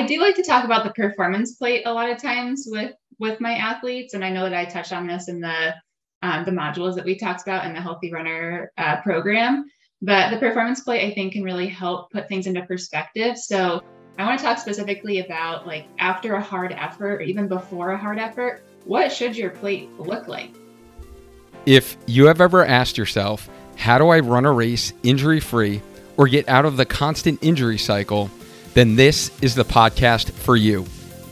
I do like to talk about the performance plate a lot of times with with my athletes, and I know that I touched on this in the um, the modules that we talked about in the Healthy Runner uh, program. But the performance plate, I think, can really help put things into perspective. So I want to talk specifically about like after a hard effort or even before a hard effort, what should your plate look like? If you have ever asked yourself, how do I run a race injury free or get out of the constant injury cycle, then this is the podcast for you.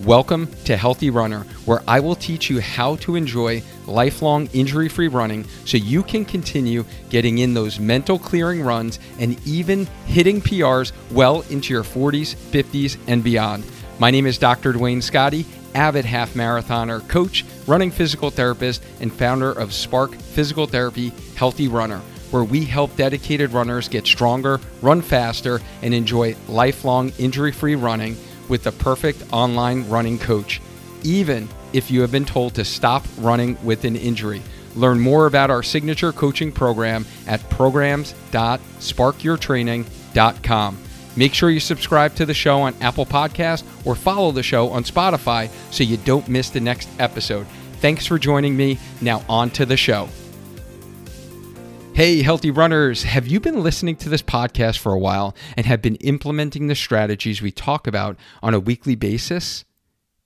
Welcome to Healthy Runner, where I will teach you how to enjoy lifelong injury free running so you can continue getting in those mental clearing runs and even hitting PRs well into your 40s, 50s, and beyond. My name is Dr. Duane Scotti, avid half marathoner, coach, running physical therapist, and founder of Spark Physical Therapy Healthy Runner, where we help dedicated runners get stronger, run faster, and enjoy lifelong injury free running with the perfect online running coach, even if you have been told to stop running with an injury. Learn more about our signature coaching program at programs.sparkyourtraining.com. Make sure you subscribe to the show on Apple Podcast or follow the show on Spotify so you don't miss the next episode. Thanks for joining me. Now on to the show. Hey, healthy runners, have you been listening to this podcast for a while and have been implementing the strategies we talk about on a weekly basis?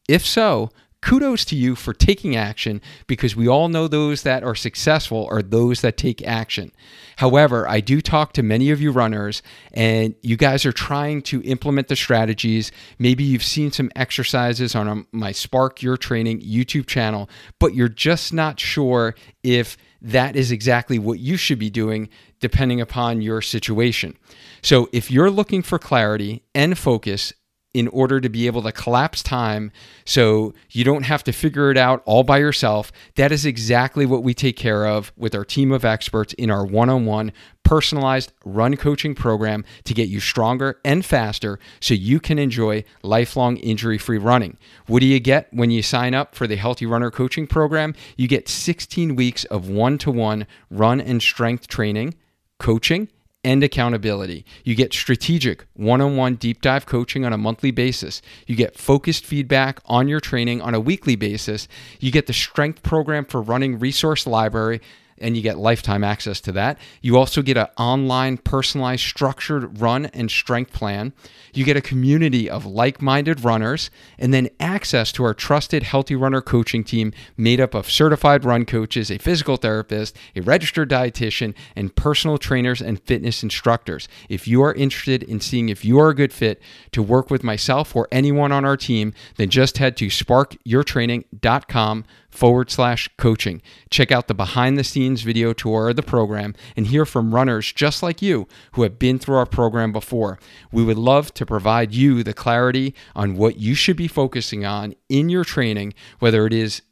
If so, kudos to you for taking action because we all know those that are successful are those that take action. However, I do talk to many of you runners and you guys are trying to implement the strategies. Maybe you've seen some exercises on my Spark Your Training YouTube channel, but you're just not sure if that is exactly what you should be doing depending upon your situation. So, if you're looking for clarity and focus in order to be able to collapse time so you don't have to figure it out all by yourself. That is exactly what we take care of with our team of experts in our one on one personalized run coaching program to get you stronger and faster so you can enjoy lifelong injury free running. What do you get when you sign up for the Healthy Runner coaching program? You get 16 weeks of one to one run and strength training, coaching, and accountability. You get strategic one on one deep dive coaching on a monthly basis. You get focused feedback on your training on a weekly basis. You get the strength program for running resource library and you get lifetime access to that. You also get an online, personalized, structured run and strength plan. You get a community of like minded runners, and then access to our trusted Healthy Runner coaching team made up of certified run coaches, a physical therapist, a registered dietitian, and personal trainers and fitness instructors. If you are interested in seeing if you are a good fit to work with myself or anyone on our team, then just head to sparkyourtraining.com forward slash coaching. Check out the behind the scenes video tour of the program and hear from runners just like you who have been through our program before. We would love to provide you the clarity on what you should be focusing on in your training, whether it is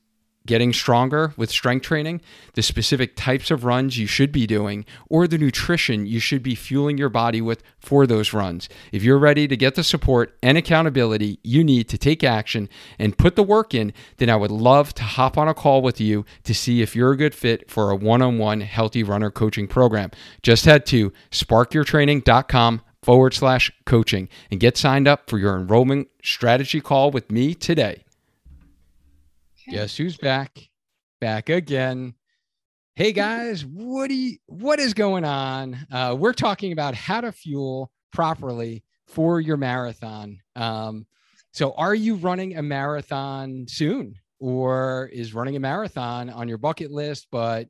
getting stronger with strength training, the specific types of runs you should be doing, or the nutrition you should be fueling your body with for those runs. If you're ready to get the support and accountability you need to take action and put the work in, then I would love to hop on a call with you to see if you're a good fit for a one on one healthy runner coaching program. Just head to sparkyourtraining.com forward slash coaching and get signed up for your enrollment strategy call with me today. Guess who's back? Back again. Hey guys, what what is going on? Uh, we're talking about how to fuel properly for your marathon. Um, so, are you running a marathon soon, or is running a marathon on your bucket list, but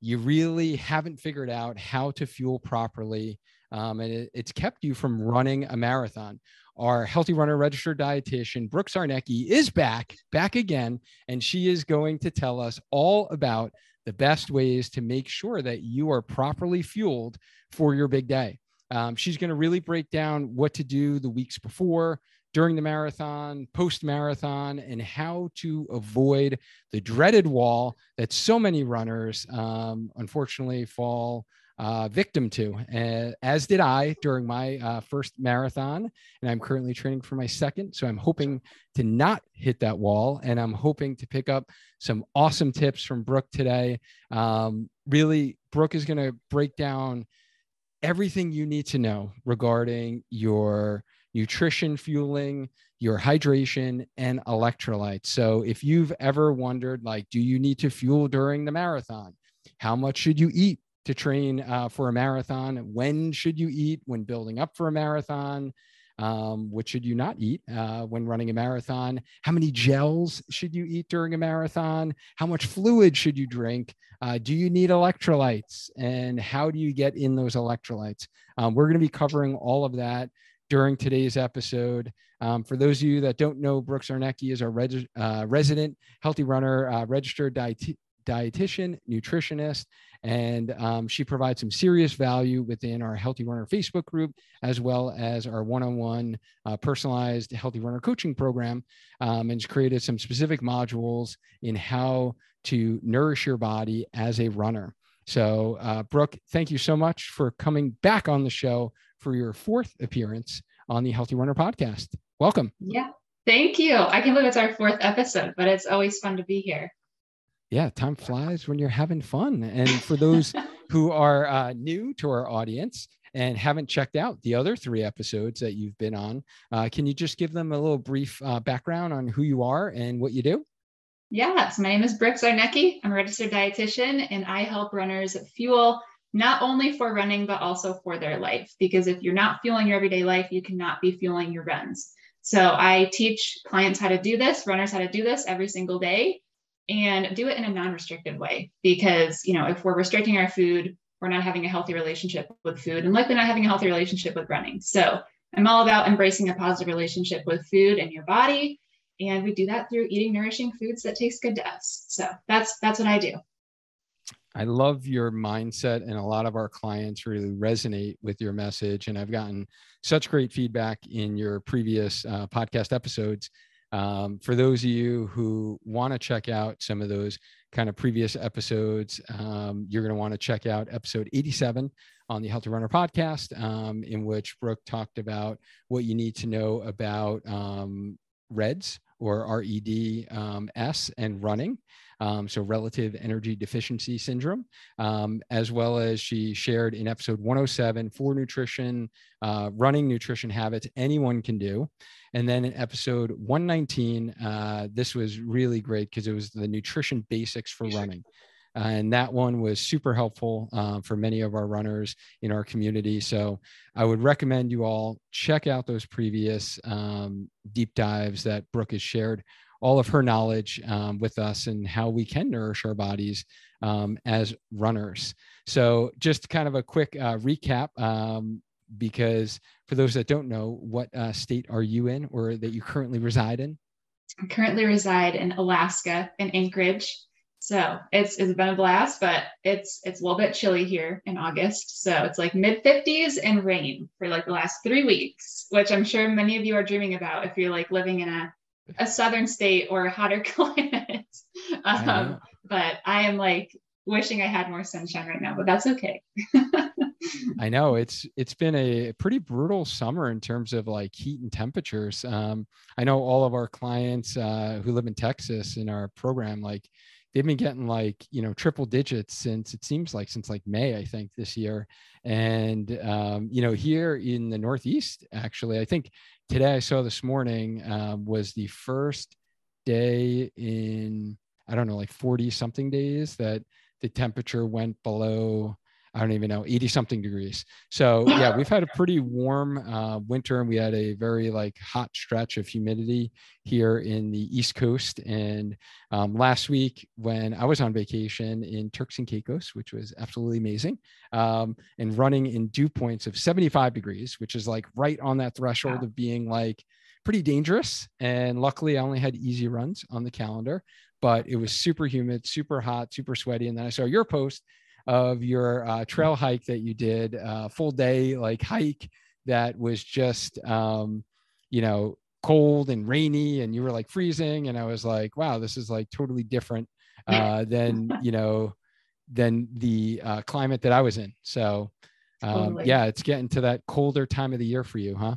you really haven't figured out how to fuel properly, um, and it, it's kept you from running a marathon? our healthy runner registered dietitian brooke Zarnecki is back back again and she is going to tell us all about the best ways to make sure that you are properly fueled for your big day um, she's going to really break down what to do the weeks before during the marathon post marathon and how to avoid the dreaded wall that so many runners um, unfortunately fall uh, victim to, uh, as did I during my uh, first marathon. And I'm currently training for my second. So I'm hoping to not hit that wall. And I'm hoping to pick up some awesome tips from Brooke today. Um, really, Brooke is going to break down everything you need to know regarding your nutrition fueling, your hydration, and electrolytes. So if you've ever wondered, like, do you need to fuel during the marathon? How much should you eat to train uh, for a marathon? When should you eat when building up for a marathon? Um, what should you not eat uh, when running a marathon? How many gels should you eat during a marathon? How much fluid should you drink? Uh, do you need electrolytes? And how do you get in those electrolytes? Um, we're going to be covering all of that during today's episode. Um, for those of you that don't know, Brooke Zarnecki is our reg- uh, resident healthy runner, uh, registered diet- dietitian, nutritionist, and um, she provides some serious value within our Healthy Runner Facebook group, as well as our one on one personalized Healthy Runner coaching program, um, and has created some specific modules in how to nourish your body as a runner. So, uh, Brooke, thank you so much for coming back on the show for your fourth appearance on the Healthy Runner podcast. Welcome. Yeah. Thank you. I can't believe it's our fourth episode, but it's always fun to be here yeah, time flies when you're having fun. And for those who are uh, new to our audience and haven't checked out the other three episodes that you've been on, uh, can you just give them a little brief uh, background on who you are and what you do? Yeah, so my name is Brooke Zarnecki. I'm a registered dietitian, and I help runners fuel not only for running, but also for their life. Because if you're not fueling your everyday life, you cannot be fueling your runs. So I teach clients how to do this, runners how to do this every single day and do it in a non-restrictive way. Because you know if we're restricting our food we're not having a healthy relationship with food and likely not having a healthy relationship with running. So i'm all about embracing a positive relationship with food and your body. And we do that through eating nourishing foods that taste good to us. So that's that's what i do. I love your mindset, and a lot of our clients really resonate with your message. And I've gotten such great feedback in your previous uh, podcast episodes um, for those of you who want to check out some of those kind of previous episodes, um, you're going to want to check out episode 87 on the Healthy Runner podcast, um, in which Brooke talked about what you need to know about um, REDS or RED um, S and running. Um, so relative energy deficiency syndrome, um, as well as she shared in episode 107 for nutrition, uh, running nutrition habits anyone can do. And then in episode 119, uh, this was really great because it was the nutrition basics for running. Uh, and that one was super helpful uh, for many of our runners in our community. So I would recommend you all check out those previous um, deep dives that Brooke has shared all of her knowledge um, with us and how we can nourish our bodies um, as runners. So, just kind of a quick uh, recap, um, because for those that don't know, what uh, state are you in or that you currently reside in? I currently reside in Alaska, in Anchorage. So it's it's been a blast, but it's it's a little bit chilly here in August. So it's like mid 50s and rain for like the last three weeks, which I'm sure many of you are dreaming about if you're like living in a a southern state or a hotter climate. um, I but I am like wishing I had more sunshine right now, but that's okay. I know it's it's been a pretty brutal summer in terms of like heat and temperatures. Um, I know all of our clients uh, who live in Texas in our program, like they've been getting like you know triple digits since it seems like since like May, I think this year. And um, you know here in the Northeast, actually, I think today I saw this morning um, was the first day in I don't know like 40 something days that the temperature went below I don't even know, 80 something degrees. So yeah, we've had a pretty warm uh, winter and we had a very like hot stretch of humidity here in the East Coast. And um, last week when I was on vacation in Turks and Caicos, which was absolutely amazing, um, and running in dew points of 75 degrees, which is like right on that threshold of being like pretty dangerous. And luckily I only had easy runs on the calendar, but it was super humid, super hot, super sweaty. And then I saw your post of your uh, trail hike that you did, uh, full day like hike that was just, um, you know, cold and rainy and you were like freezing. And I was like, wow, this is like totally different uh, than, you know, than the uh, climate that I was in. So, um, totally. yeah, it's getting to that colder time of the year for you, huh?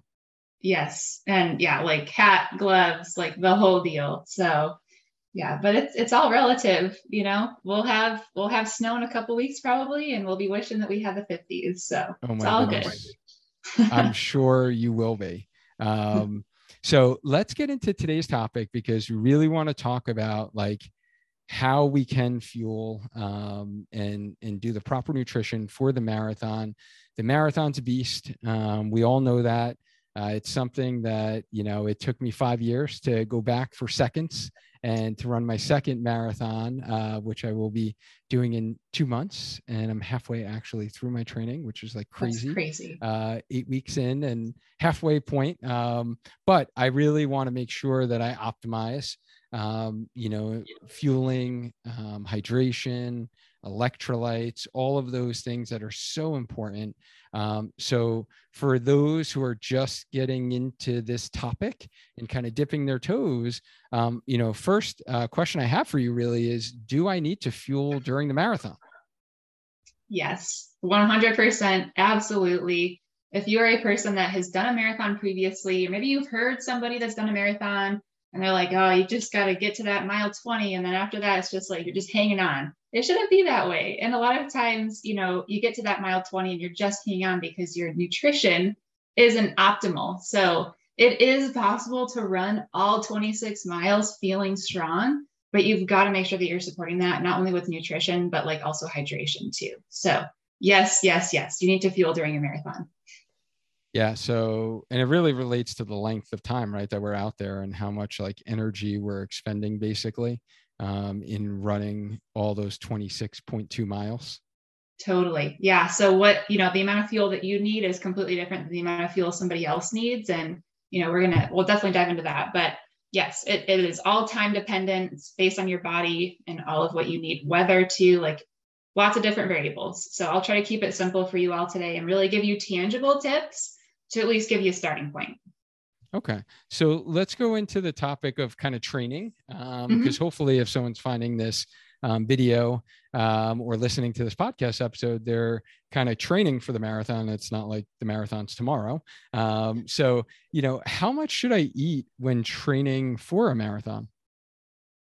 Yes. And yeah, like hat, gloves, like the whole deal. So, yeah but it's it's all relative you know we'll have we'll have snow in a couple weeks probably and we'll be wishing that we had the 50s so oh it's all goodness. good i'm sure you will be Um, so let's get into today's topic because we really want to talk about like how we can fuel um, and and do the proper nutrition for the marathon. The marathon's a beast. Um, we all know that. Uh, it's something that you know it took me five years to go back for seconds and to run my second marathon, uh, which I will be doing in two months. And I'm halfway actually through my training, which is like crazy. That's crazy. Uh, eight weeks in and halfway point. Um, but I really want to make sure that I optimize um, you know, fueling, um, hydration, electrolytes, all of those things that are so important. Um, so, for those who are just getting into this topic and kind of dipping their toes, um, you know, first uh, question I have for you really is Do I need to fuel during the marathon? Yes, 100%. Absolutely. If you're a person that has done a marathon previously, or maybe you've heard somebody that's done a marathon and they're like, oh, you just got to get to that mile 20. And then after that, it's just like you're just hanging on. It shouldn't be that way. And a lot of times, you know, you get to that mile 20 and you're just hanging on because your nutrition isn't optimal. So it is possible to run all 26 miles feeling strong, but you've got to make sure that you're supporting that not only with nutrition, but like also hydration too. So, yes, yes, yes, you need to fuel during a marathon. Yeah. So, and it really relates to the length of time, right, that we're out there and how much like energy we're expending basically um, in running all those 26.2 miles. Totally. Yeah. So, what, you know, the amount of fuel that you need is completely different than the amount of fuel somebody else needs. And, you know, we're going to, we'll definitely dive into that. But yes, it, it is all time dependent. It's based on your body and all of what you need, weather to like lots of different variables. So, I'll try to keep it simple for you all today and really give you tangible tips to at least give you a starting point. Okay. So let's go into the topic of kind of training, um, mm-hmm. because hopefully, if someone's finding this um, video um, or listening to this podcast episode, they're kind of training for the marathon. It's not like the marathon's tomorrow. Um, so, you know, how much should I eat when training for a marathon?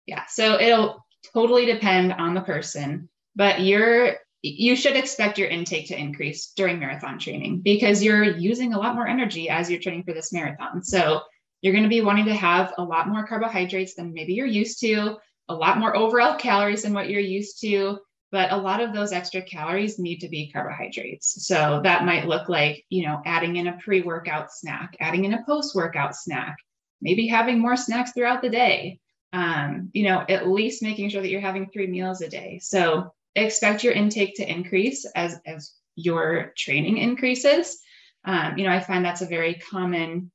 Yeah. So it'll totally depend on the person, but you're you should expect your intake to increase during marathon training because you're using a lot more energy as you're training for this marathon. So you're going to be wanting to have a lot more carbohydrates than maybe you're used to, a lot more overall calories than what you're used to. But a lot of those extra calories need to be carbohydrates. So that might look like, you know, adding in a pre workout snack, adding in a post workout snack, maybe having more snacks throughout the day. Um, you know, at least making sure that you're having three meals a day. So expect your intake to increase as as your training increases. Um, you know, I find that's a very common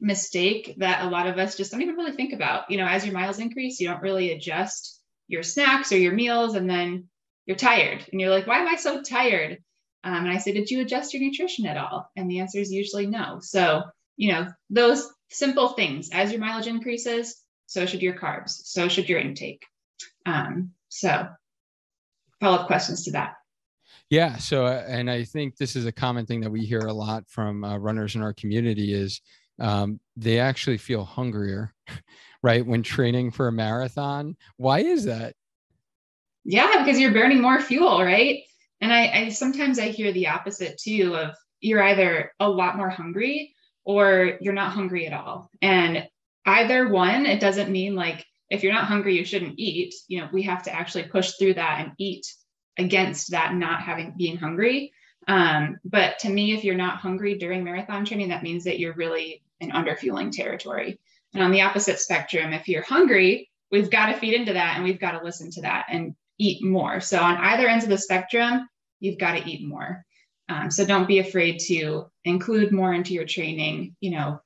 mistake that a lot of us just don't even really think about. You know, as your miles increase, you don't really adjust your snacks or your meals, and then you're tired, and you're like, "Why am I so tired?" Um, and I say, "Did you adjust your nutrition at all?" And the answer is usually no. So, you know, those simple things. As your mileage increases, so should your carbs, so should your intake. Um, so follow up questions to that. Yeah. So, uh, and I think this is a common thing that we hear a lot from uh, runners in our community is um, they actually feel hungrier, right, when training for a marathon. Why is that? Yeah, because you're burning more fuel, right? And I, I sometimes I hear the opposite too of you're either a lot more hungry or you're not hungry at all. And either one, it doesn't mean like if you're not hungry, you shouldn't eat. You know, we have to actually push through that and eat against that not having being hungry. Um, but to me, if you're not hungry during marathon training, that means that you're really in underfueling territory. And on the opposite spectrum, if you're hungry, we've got to feed into that and we've got to listen to that and eat more. So on either ends of the spectrum, you've got to eat more. Um, so don't be afraid to include more into your training. You know,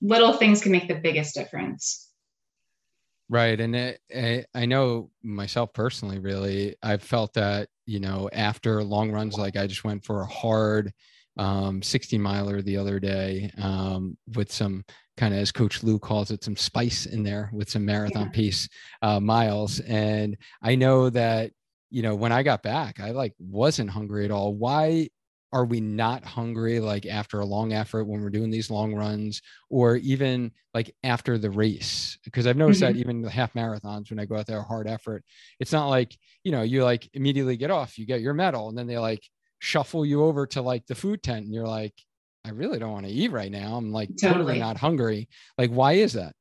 little things can make the biggest difference. Right. And it, it, I know myself personally, really, I've felt that, you know, after long runs, like I just went for a hard um, 16 miler the other day um, with some kind of, as Coach Lou calls it, some spice in there with some marathon yeah. pace uh, miles. And I know that, you know, when I got back, I like wasn't hungry at all. Why are we not hungry like after a long effort when we're doing these long runs or even like after the race because i've noticed mm-hmm. that even the half marathons when i go out there hard effort it's not like you know you like immediately get off you get your medal and then they like shuffle you over to like the food tent and you're like I really don't want to eat right now. I'm like Totally. totally not hungry. Like, why is that?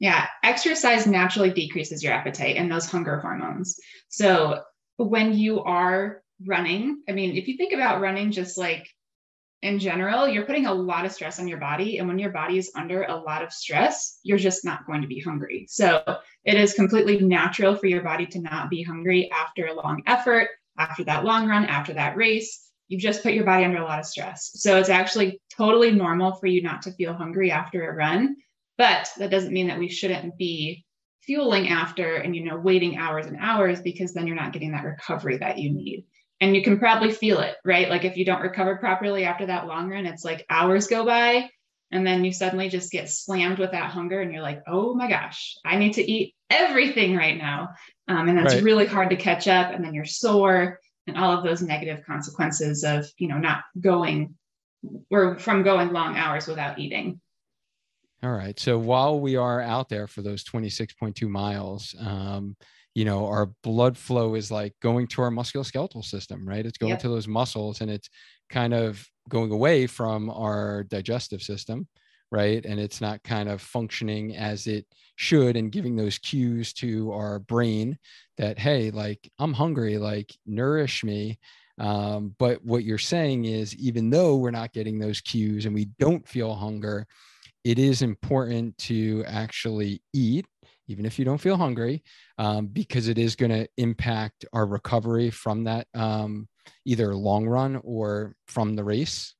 Yeah, exercise naturally decreases your appetite and those hunger hormones. So when you are running, I mean, if you think about running just like in general, you're putting a lot of stress on your body. And when your body is under a lot of stress, you're just not going to be hungry. So it is completely natural for your body to not be hungry after a long effort, after that long run, after that race. You've just put your body under a lot of stress. So it's actually totally normal for you not to feel hungry after a run. But that doesn't mean that we shouldn't be fueling after and you know waiting hours and hours because then you're not getting that recovery that you need and you can probably feel it, right? Like if you don't recover properly after that long run, it's like hours go by and then you suddenly just get slammed with that hunger and you're like, oh my gosh, I need to eat everything right now. Um, and that's Right. really hard to catch up. And then you're sore and all of those negative consequences of, you know, not going or from going long hours without eating. All right. So while we are out there for those 26.2 miles, um, you know, our blood flow is like going to our musculoskeletal system, right? It's going Yep. to those muscles and it's kind of going away from our digestive system, right? And it's not kind of functioning as it should and giving those cues to our brain that, hey, like I'm hungry, like nourish me. Um, but what you're saying is, even though we're not getting those cues and we don't feel hunger, it is important to actually eat, even if you don't feel hungry, um, because it is going to impact our recovery from that um, either long run or from the race.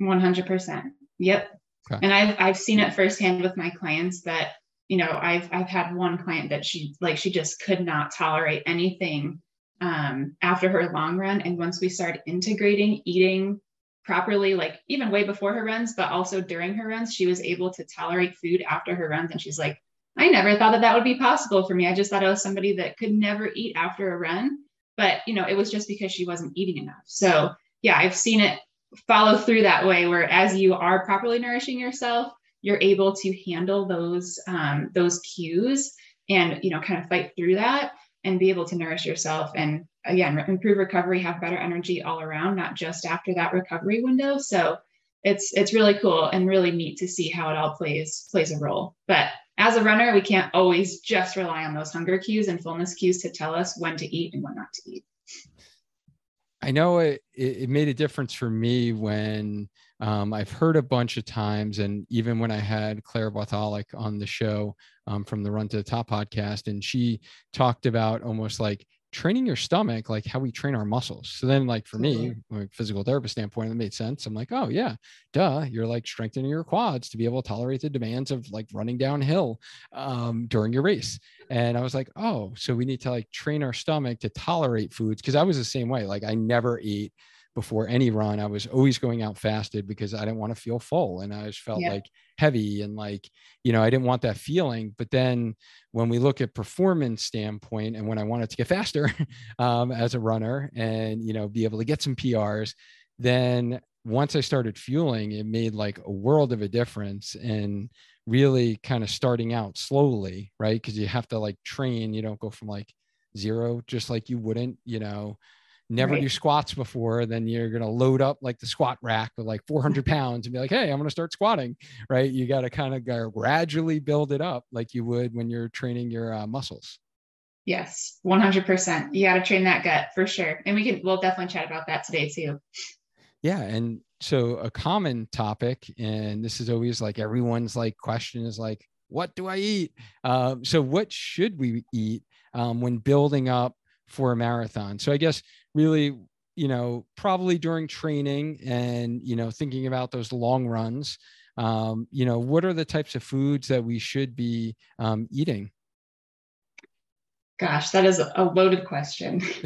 100%. Yep. Okay. And I've I've seen it firsthand with my clients that you know I've I've had one client that she like she just could not tolerate anything um, after her long run, and once we started integrating eating properly, like even way before her runs, but also during her runs, she was able to tolerate food after her runs, and she's like, I never thought that that would be possible for me. I just thought I was somebody that could never eat after a run, but you know it was just because she wasn't eating enough. So yeah, I've seen it follow through that way where as you are properly nourishing yourself you're able to handle those um, those cues and you know kind of fight through that and be able to nourish yourself and again improve recovery have better energy all around not just after that recovery window so it's it's really cool and really neat to see how it all plays plays a role but as a runner we can't always just rely on those hunger cues and fullness cues to tell us when to eat and when not to eat. I know it, it, made a difference for me when um, I've heard a bunch of times, and even when I had Claire Bartholic on the show um, from the Run to the Top podcast, and she talked about almost like training your stomach, like how we train our muscles. So then, like for me, from a physical therapist standpoint, it made sense. I'm like, oh yeah, duh, you're like strengthening your quads to be able to tolerate the demands of like running downhill um, during your race. And I was like, oh, so we need to like train our stomach to tolerate foods. Cause I was the same way. Like I never ate before any run. I was always going out fasted because I didn't want to feel full. And I just felt Yeah. like heavy and like, you know, I didn't want that feeling. But then when we look at performance standpoint and when I wanted to get faster um, as a runner and, you know, be able to get some PRs, then once I started fueling, it made like a world of a difference. And really kind of starting out slowly, right? Because you have to like train, you don't go from like zero, just like you wouldn't, you know, never Right. do squats before, then you're going to load up like the squat rack with like 400 pounds and be like, hey, I'm going to start squatting, right? You got to kind of gradually build it up like you would when you're training your uh, muscles. yes 100% you got to train that gut for sure and we can we'll definitely chat about that today too Yeah. And so a common topic, and this is always like everyone's like question is like, what do I eat? Um, so what should we eat um, when building up for a marathon? So I guess really, you know, probably during training and, you know, thinking about those long runs, um, you know, what are the types of foods that we should be um, eating? Gosh, that is a loaded question.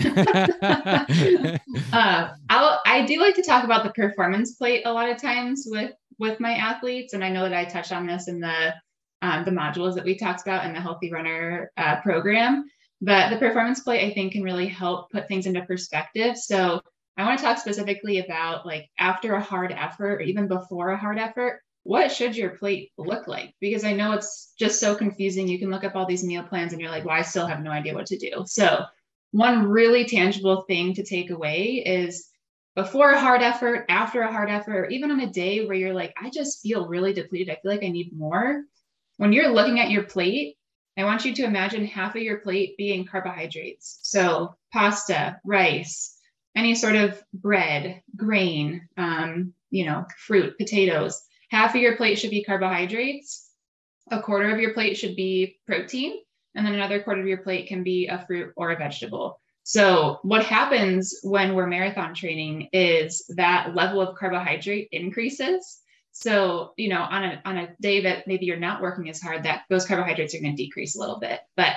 uh, I'll, I do like to talk about the performance plate a lot of times with with my athletes, and I know that I touched on this in the um, the modules that we talked about in the Healthy Runner uh, program. But the performance plate, I think, can really help put things into perspective. So I want to talk specifically about like after a hard effort or even before a hard effort, what should your plate look like? Because I know it's just so confusing. You can look up all these meal plans and you're like, well, I still have no idea what to do. So, one really tangible thing to take away is before a hard effort, after a hard effort, or even on a day where you're like, I just feel really depleted. I feel like I need more. When you're looking at your plate, I want you to imagine half of your plate being carbohydrates. So pasta, rice, any sort of bread, grain, um, you know, fruit, potatoes. Half of your plate should be carbohydrates. A quarter of your plate should be protein. And then another quarter of your plate can be a fruit or a vegetable. So, what happens when we're marathon training is that level of carbohydrate increases. So, you know, on a on a day that maybe you're not working as hard, that those carbohydrates are going to decrease a little bit. But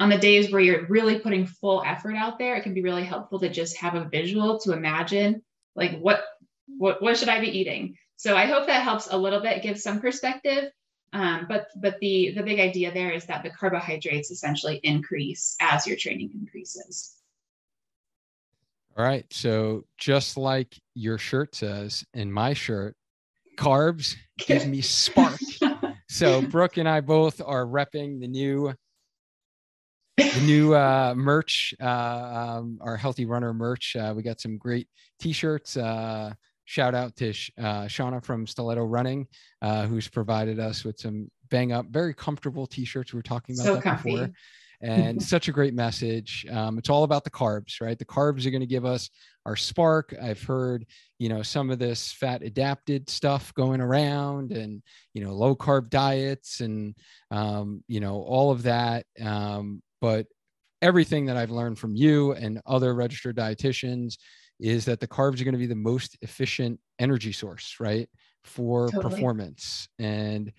on the days where you're really putting full effort out there, it can be really helpful to just have a visual to imagine like what what what should I be eating? So I hope that helps a little bit, gives some perspective. Um, but but the the big idea there is that the carbohydrates essentially increase as your training increases. All right. So just like your shirt says, in my shirt, carbs give me spark. so Brooke and I both are repping the new the new uh, merch, uh, um, our healthy runner merch. Uh, we got some great t-shirts. Uh, shout out to uh, Shauna from Stiletto Running, uh, who's provided us with some bang up, very comfortable t-shirts. We were talking about so that comfy. before and such a great message. Um, it's all about the carbs, right? The carbs are going to give us our spark. I've heard, you know, some of this fat adapted stuff going around and, you know, low carb diets and, um, you know, all of that. Um, but everything that I've learned from you and other registered dietitians is that the carbs are going to be the most efficient energy source, right? For totally. performance. And,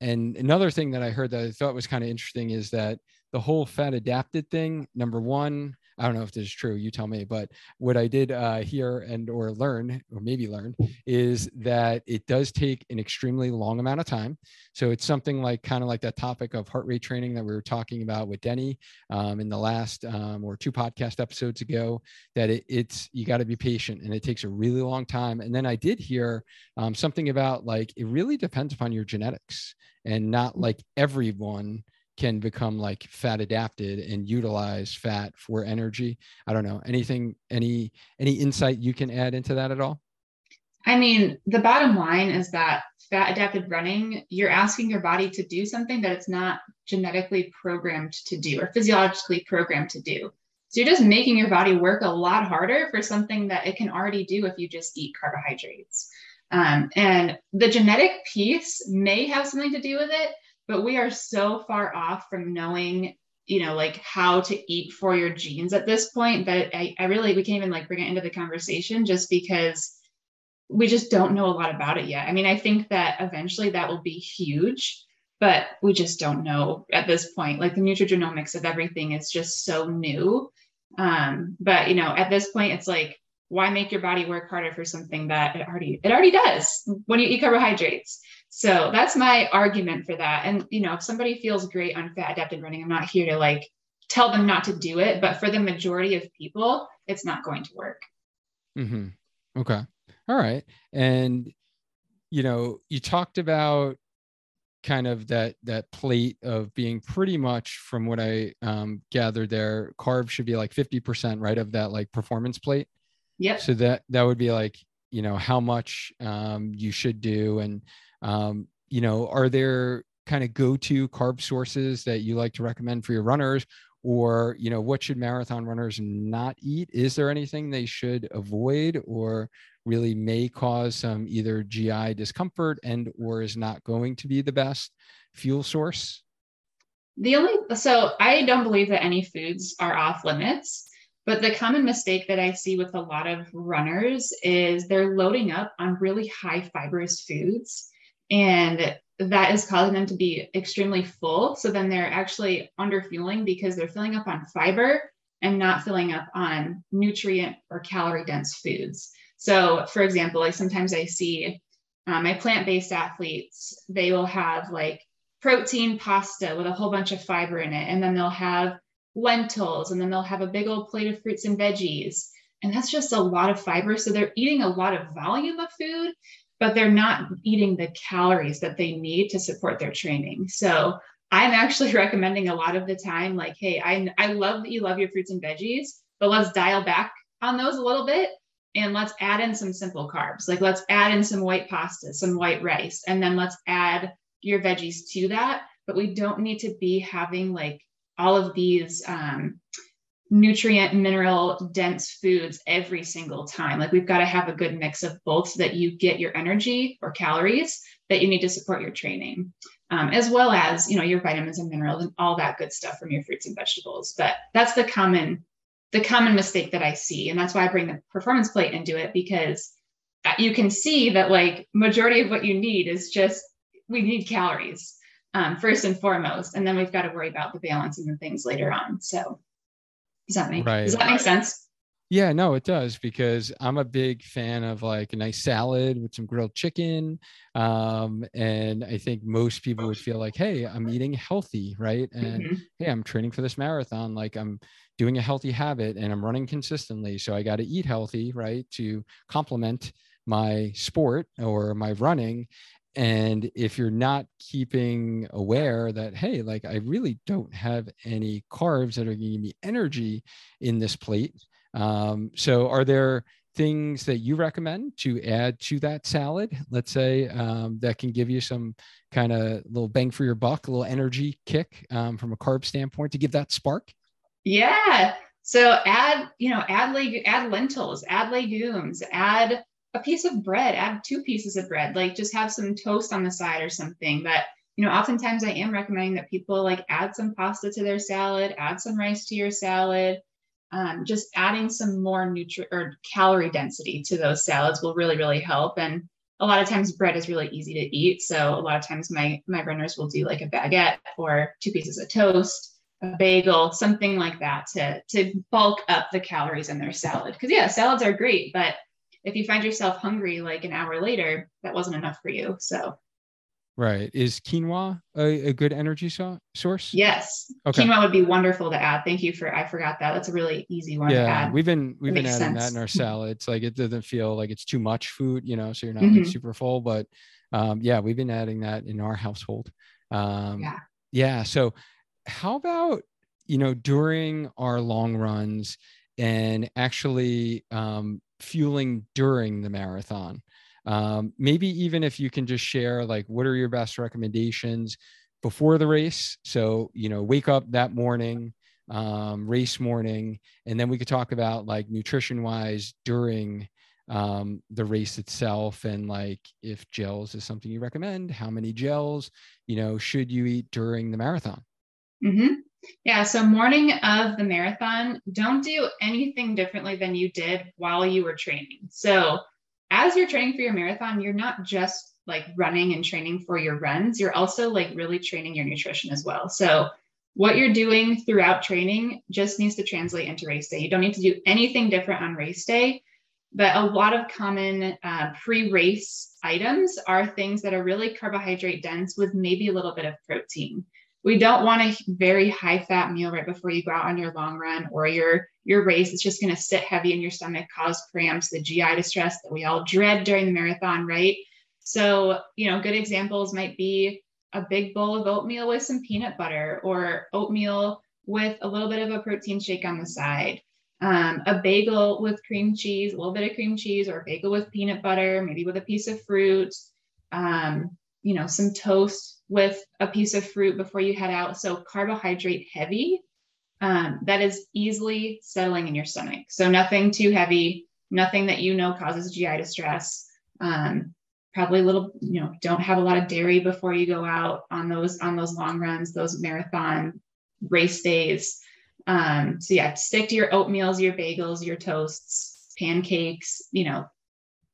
and another thing that I heard that I thought was kind of interesting is that the whole fat adapted thing number one i don't know if this is true you tell me but what i did uh, hear and or learn or maybe learn is that it does take an extremely long amount of time. So it's something like kind of like that topic of heart rate training that we were talking about with denny um, in the last um, or two podcast episodes ago that it, it's you got to be patient and it takes a really long time. And then i did hear um, something about like it really depends upon your genetics and not like everyone can become like fat adapted and utilize fat for energy. I don't know. Anything any any insight you can add into that at all? I mean the bottom line is that fat adapted running you're asking your body to do something that it's not genetically programmed to do or physiologically programmed to do. So you're just making your body work a lot harder for something that it can already do if you just eat carbohydrates. Um, and the genetic piece may have something to do with it but we are so far off from knowing you know like how to eat for your genes at this point that I, I really we can't even like bring it into the conversation just because we just don't know a lot about it yet. I mean i think that eventually that will be huge but we just don't know at this point. Like the nutrigenomics of everything is just so new. Um, but you know at this point it's like why make your body work harder for something that it already it already does when you eat carbohydrates so that's my argument for that. And you know, if somebody feels great on fat adapted running, I'm not here to like tell them not to do it, but for the majority of people, it's not going to work. Mm-hmm. Okay. All right. And you know, you talked about kind of that that plate of being pretty much from what I um, gathered there, carbs should be like 50%, right? Of that like performance plate. Yep. So that that would be like, you know, how much um, you should do and um, you know, are there kind of go-to carb sources that you like to recommend for your runners? Or, you know, what should marathon runners not eat? Is there anything they should avoid or really may cause some either GI discomfort and or is not going to be the best fuel source? The only so I don't believe that any foods are off limits. But the common mistake that I see with a lot of runners is they're loading up on really high fibrous foods and that is causing them to be extremely full. So then they're actually under fueling because they're filling up on fiber and not filling up on nutrient or calorie dense foods. So, for example, like sometimes I see um, my plant based athletes, they will have like protein pasta with a whole bunch of fiber in it, and then they'll have lentils, and then they'll have a big old plate of fruits and veggies. And that's just a lot of fiber. So they're eating a lot of volume of food, but they're not eating the calories that they need to support their training. So I'm actually recommending a lot of the time, like, hey, I, I love that you love your fruits and veggies, but let's dial back on those a little bit and let's add in some simple carbs. Like let's add in some white pasta, some white rice, and then let's add your veggies to that. But we don't need to be having like all of these um, nutrient, mineral dense foods every single time. Like we've got to have a good mix of both so that you get your energy or calories that you need to support your training. Um, as well as you know your vitamins and minerals and all that good stuff from your fruits and vegetables but that's the common the common mistake that i see and that's why i bring the performance plate into it because you can see that like majority of what you need is just we need calories um, first and foremost and then we've got to worry about the balance and the things later on so does that make right. does that make sense? Yeah, no, it does because I'm a big fan of like a nice salad with some grilled chicken. Um, and I think most people would feel like, hey, I'm eating healthy, right? And mm-hmm. hey, I'm training for this marathon. Like I'm doing a healthy habit and I'm running consistently. So I got to eat healthy, right? To complement my sport or my running and if you're not keeping aware that hey like i really don't have any carbs that are giving me energy in this plate um, so are there things that you recommend to add to that salad? Let's say um, that can give you some kind of little bang for your buck a little energy kick um, from a carb standpoint to give that spark? Yeah. So add you know add leg add lentils add legumes add a piece of bread, add two pieces of bread, like just have some toast on the side or something. But you know, oftentimes I am recommending that people like add some pasta to their salad, add some rice to your salad. Um, just adding some more nutrient or calorie density to those salads will really, really help. And a lot of times bread is really easy to eat. So a lot of times my my runners will do like a baguette or two pieces of toast, a bagel, something like that to to bulk up the calories in their salad. Because yeah, salads are great, but if you find yourself hungry like an hour later, that wasn't enough for you. So, right. Is quinoa a, a good energy so- source? Yes. Okay. Quinoa would be wonderful to add. Thank you for, I forgot that. That's a really easy one yeah, We've been, we've been adding sense. that in our salads. like it doesn't feel like it's too much food, you know, so you're not mm-hmm. like super full, but um, yeah, we've been adding that in our household. Um, yeah. Yeah. So how about, you know, during our long runs and actually um, fueling during the marathon. Um, maybe even if you can just share like what are your best recommendations before the race. So, you know, wake up that morning, um, race morning, and then we could talk about like nutrition wise during um, the race itself and like if gels is something you recommend, how many gels, you know, should you eat during the marathon? Mm-hmm. Yeah, so morning of the marathon, don't do anything differently than you did while you were training. So, as you're training for your marathon, you're not just like running and training for your runs, you're also like really training your nutrition as well. So, what you're doing throughout training just needs to translate into race day. You don't need to do anything different on race day, but a lot of common uh, pre race items are things that are really carbohydrate dense with maybe a little bit of protein we don't want a very high fat meal right before you go out on your long run or your your race. It's just going to sit heavy in your stomach cause cramps the gi distress that we all dread during the marathon right? So you know good examples might be a big bowl of oatmeal with some peanut butter or oatmeal with a little bit of a protein shake on the side. Um, a bagel with cream cheese a little bit of cream cheese or a bagel with peanut butter maybe with a piece of fruit um, you know some toast with a piece of fruit before you head out. So carbohydrate heavy, um, that is easily settling in your stomach. So nothing too heavy, nothing that you know causes GI distress. Um, probably a little, you know, don't have a lot of dairy before you go out on those on those long runs, those marathon race days. Um, so yeah, stick to your oatmeals, your bagels, your toasts, pancakes, you know,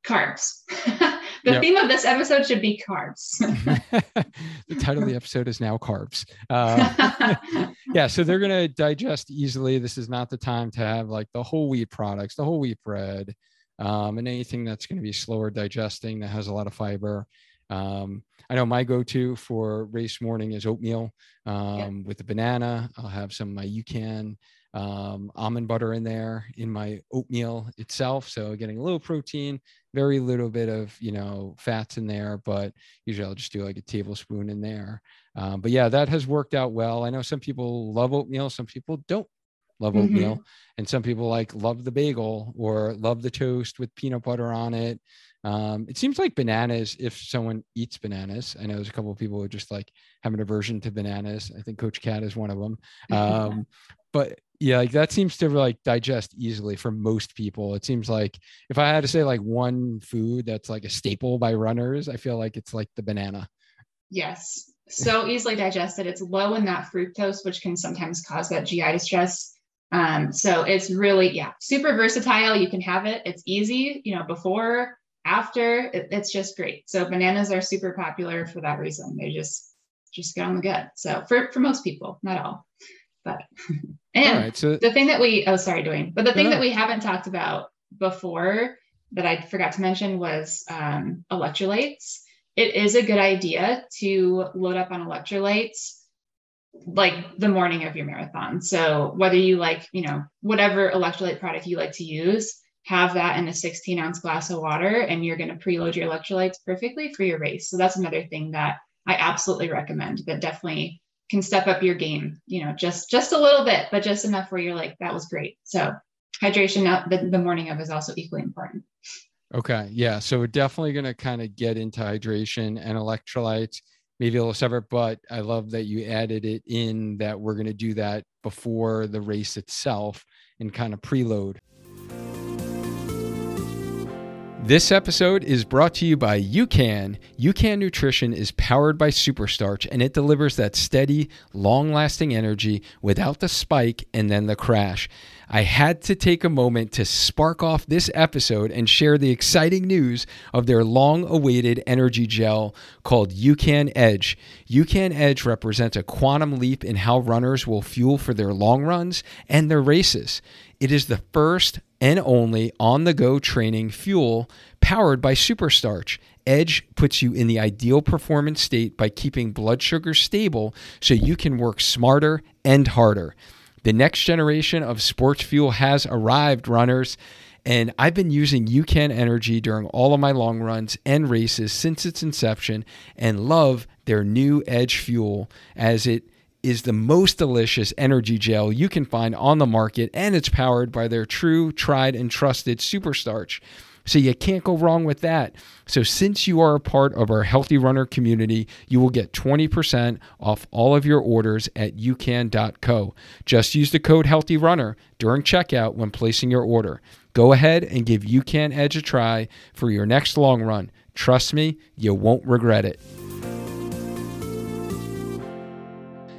carbs. the yep. theme of this episode should be carbs. the title of the episode is now carbs. Uh, yeah, so they're going to digest easily. This is not the time to have like the whole wheat products, the whole wheat bread, um, and anything that's going to be slower digesting that has a lot of fiber. Um, I know my go-to for race morning is oatmeal um, with a banana. I'll have some of my UCAN um, almond butter in there in my oatmeal itself. So getting a little protein, very little bit of, you know, fats in there, but usually I'll just do like a tablespoon in there. Um, but yeah, that has worked out well. I know some people love oatmeal, some people don't love mm-hmm. oatmeal. And some people like love the bagel or love the toast with peanut butter on it. Um, it seems like bananas, if someone eats bananas, I know there's a couple of people who just like have an aversion to bananas. I think Coach Cat is one of them. Um, but yeah, like that seems to like digest easily for most people. It seems like if I had to say like one food that's like a staple by runners, I feel like it's like the banana. Yes. So easily digested. It's low in that fructose, which can sometimes cause that GI distress. Um, so it's really, yeah, super versatile. You can have it. It's easy, you know, before, after, it, it's just great. So bananas are super popular for that reason. They just, just get on the gut. So for, for most people, not all, but, and right, so, the thing that we, oh, sorry, Duane, but the thing that we haven't talked about before that I forgot to mention was um, electrolytes. It is a good idea to load up on electrolytes like the morning of your marathon. So whether you like, you know, whatever electrolyte product you like to use, have that in a 16 ounce glass of water and you're going to preload your electrolytes perfectly for your race. So that's another thing that I absolutely recommend that definitely can step up your game, you know, just just a little bit, but just enough where you're like, that was great. So hydration uh, the, the morning of is also equally important. Okay. Yeah. So we're definitely going to kind of get into hydration and electrolytes maybe a little separate, but I love that you added it in that we're going to do that before the race itself and kind of preload. This episode is brought to you by UCAN. UCAN Nutrition is powered by Superstarch and it delivers that steady, long lasting energy without the spike and then the crash. I had to take a moment to spark off this episode and share the exciting news of their long awaited energy gel called UCAN Edge. UCAN Edge represents a quantum leap in how runners will fuel for their long runs and their races. It is the first and only on the go training fuel powered by Superstarch. Edge puts you in the ideal performance state by keeping blood sugar stable so you can work smarter and harder. The next generation of sports fuel has arrived, runners. And I've been using UCAN Energy during all of my long runs and races since its inception and love their new Edge fuel as it is the most delicious energy gel you can find on the market, and it's powered by their true, tried, and trusted super starch. So you can't go wrong with that. So since you are a part of our Healthy Runner community, you will get 20% off all of your orders at ucan.co. Just use the code Healthy Runner during checkout when placing your order. Go ahead and give UCAN Edge a try for your next long run. Trust me, you won't regret it.